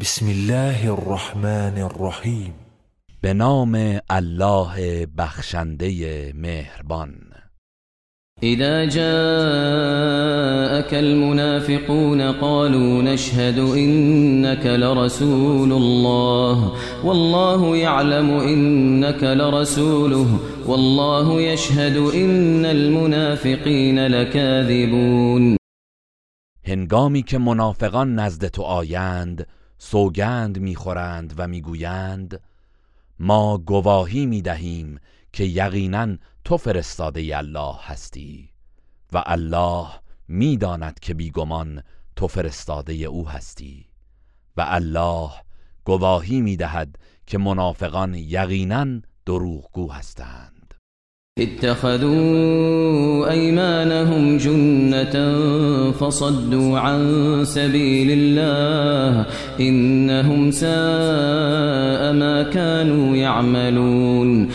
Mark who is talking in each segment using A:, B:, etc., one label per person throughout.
A: بسم الله الرحمن الرحیم به نام الله بخشنده مهربان
B: اذا جاءك المنافقون قالوا نشهد انك لرسول الله والله يعلم انك لرسوله والله يشهد ان المنافقین لكاذبون
A: هنگامی که منافقان نزد تو آیند سوگند میخورند و میگویند ما گواهی میدهیم که یقینا تو فرستاده الله هستی و الله میداند که بیگمان تو فرستاده او هستی و الله گواهی میدهد که منافقان یقینا دروغگو هستند
B: اتخذوا أيمانهم جنة فصدوا عن سبيل الله إنهم ساء ما كانوا يعملون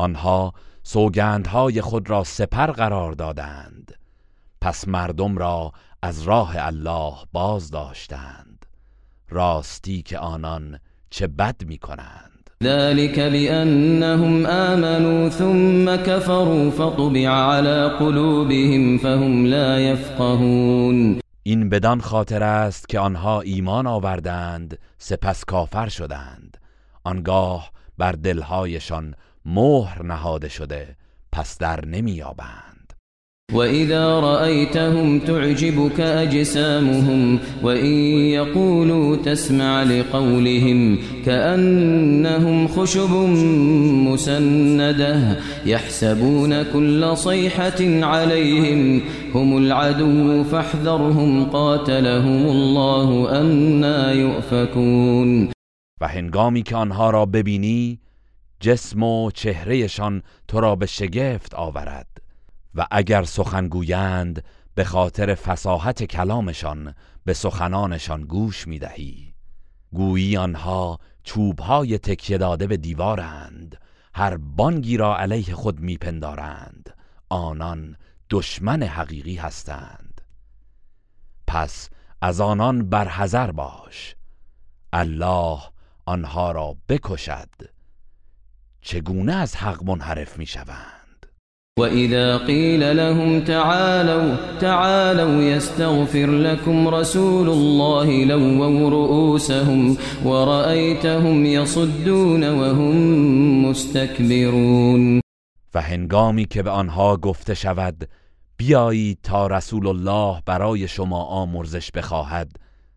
A: آنها سوگندهای خود را سپر قرار دادند پس مردم را از راه الله باز داشتند راستی که آنان چه بد می کنند
B: ذلك بأنهم آمنوا ثم كفروا فطبع على قلوبهم فهم لا يفقهون
A: این بدان خاطر است که آنها ایمان آوردند سپس کافر شدند آنگاه بر دلهایشان مهر نهاده شده پس در نمییابند
B: وإذا رأيتهم تعجبك أجسامهم وإن يقولوا تسمع لقولهم كأنهم خشب مسندة يحسبون كل صيحة عليهم هم العدو فاحذرهم قاتلهم الله أنا يؤفكون
A: و هنگامی که آنها را ببینی جسم و چهرهشان تو را به شگفت آورد و اگر سخن به خاطر فصاحت کلامشان به سخنانشان گوش می دهی گویی آنها چوبهای تکیه داده به دیوارند هر بانگی را علیه خود میپندارند آنان دشمن حقیقی هستند پس از آنان برحذر باش الله آنها را بکشد چگونه از حق منحرف می شوند
B: وإذا قيل لهم تعالوا تعالوا يستغفر لكم رسول الله لووا رؤوسهم ورأيتهم يصدون وهم
A: مستكبرون و هنگامی که به آنها گفته شود بیایید تا رسول الله برای شما آمرزش بخواهد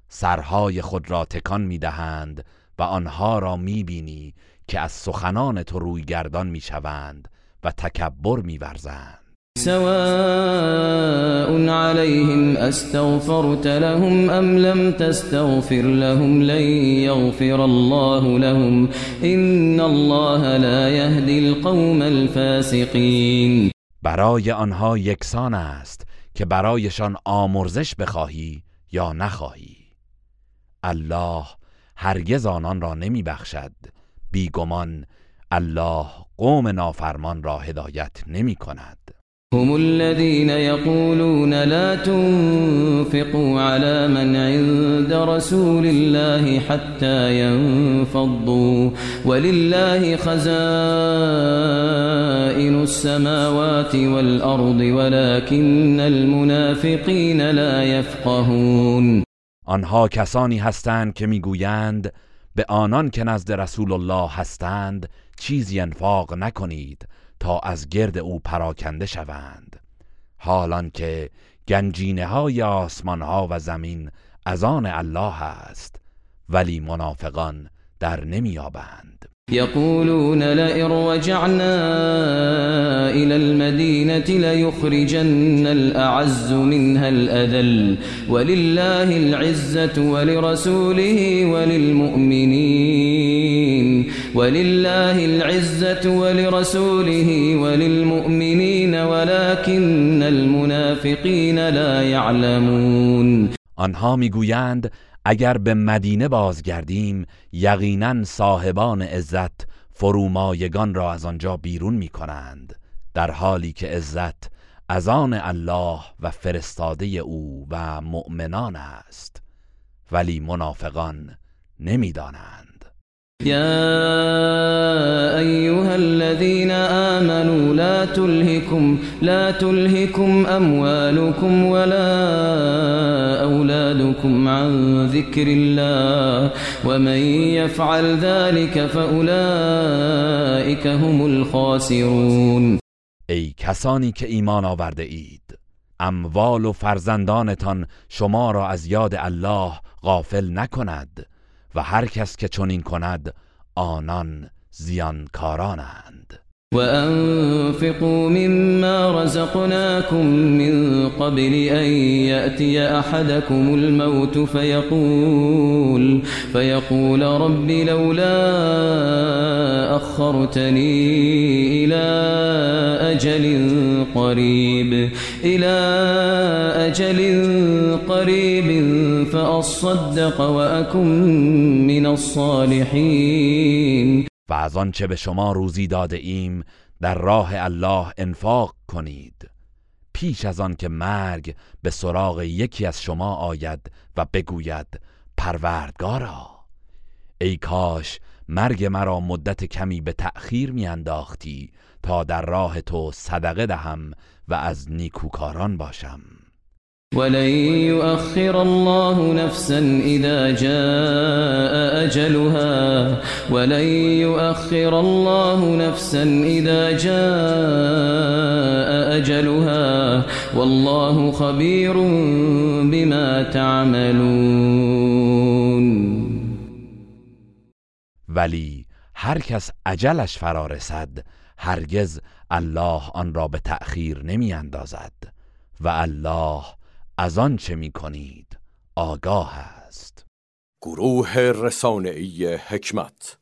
A: سرهای خود را تکان میدهند و آنها را میبینی که از سخنان تو روی گردان میشوند و تکبر میورزند
B: سواء عليهم استغفرت لهم ام لم تستغفر لهم لن يغفر الله لهم ان الله لا يهدي القوم الفاسقين
A: برای آنها یکسان است که برایشان آمرزش بخواهی یا نخواهی الله هرگز آنان را نمیبخشد بیگمان الله قوم نافرمان را هدایت نمی کند هم الذين
B: يقولون لا تنفقوا على من عند رسول الله حتى ينفضوا ولله خزائن السماوات والارض ولكن المنافقين لا يفقهون
A: آنها کسانی هستند که میگویند به آنان که نزد رسول الله هستند چیزی انفاق نکنید تا از گرد او پراکنده شوند حالان که گنجینه های آسمان ها و زمین از آن الله است ولی منافقان در نمیابند
B: يقولون لئن رجعنا إلى المدينة ليخرجن الأعز منها الأذل ولله العزة ولرسوله وللمؤمنين ولله العزة ولرسوله وللمؤمنين ولكن المنافقين لا يعلمون آنها میگویند
A: اگر به مدینه بازگردیم یقینا صاحبان عزت فرومایگان را از آنجا بیرون می کنند در حالی که عزت از آن الله و فرستاده او و مؤمنان است ولی منافقان نمیدانند
B: يا أيها الذين آمنوا لا تلهكم لا تلهكم ولا أضلكم عن ذكر الله ومن يفعل ذلك هم
A: الخاسرون ای کسانی که ایمان آورده اید اموال و فرزندانتان شما را از یاد الله غافل نکند و هر کس که چنین کند آنان زیانکارانند
B: وأنفقوا مما رزقناكم من قبل أن يأتي أحدكم الموت فيقول فيقول رب لولا أخرتني إلى أجل قريب إلى أجل قريب فأصدق وأكن من الصالحين
A: از آنچه به شما روزی داده ایم در راه الله انفاق کنید پیش از آن که مرگ به سراغ یکی از شما آید و بگوید پروردگارا ای کاش مرگ مرا مدت کمی به تأخیر میانداختی تا در راه تو صدقه دهم و از نیکوکاران باشم
B: ولن يؤخر الله نفسا إذا جاء أجلها ولن يؤخر الله نفسا إذا جاء أجلها والله خبير بما تعملون
A: ولی هر کس عجلش فرا رسد هرگز الله آن را به تأخیر نمی اندازد و الله از آن چه می کنید آگاه است گروه رسانه‌ای حکمت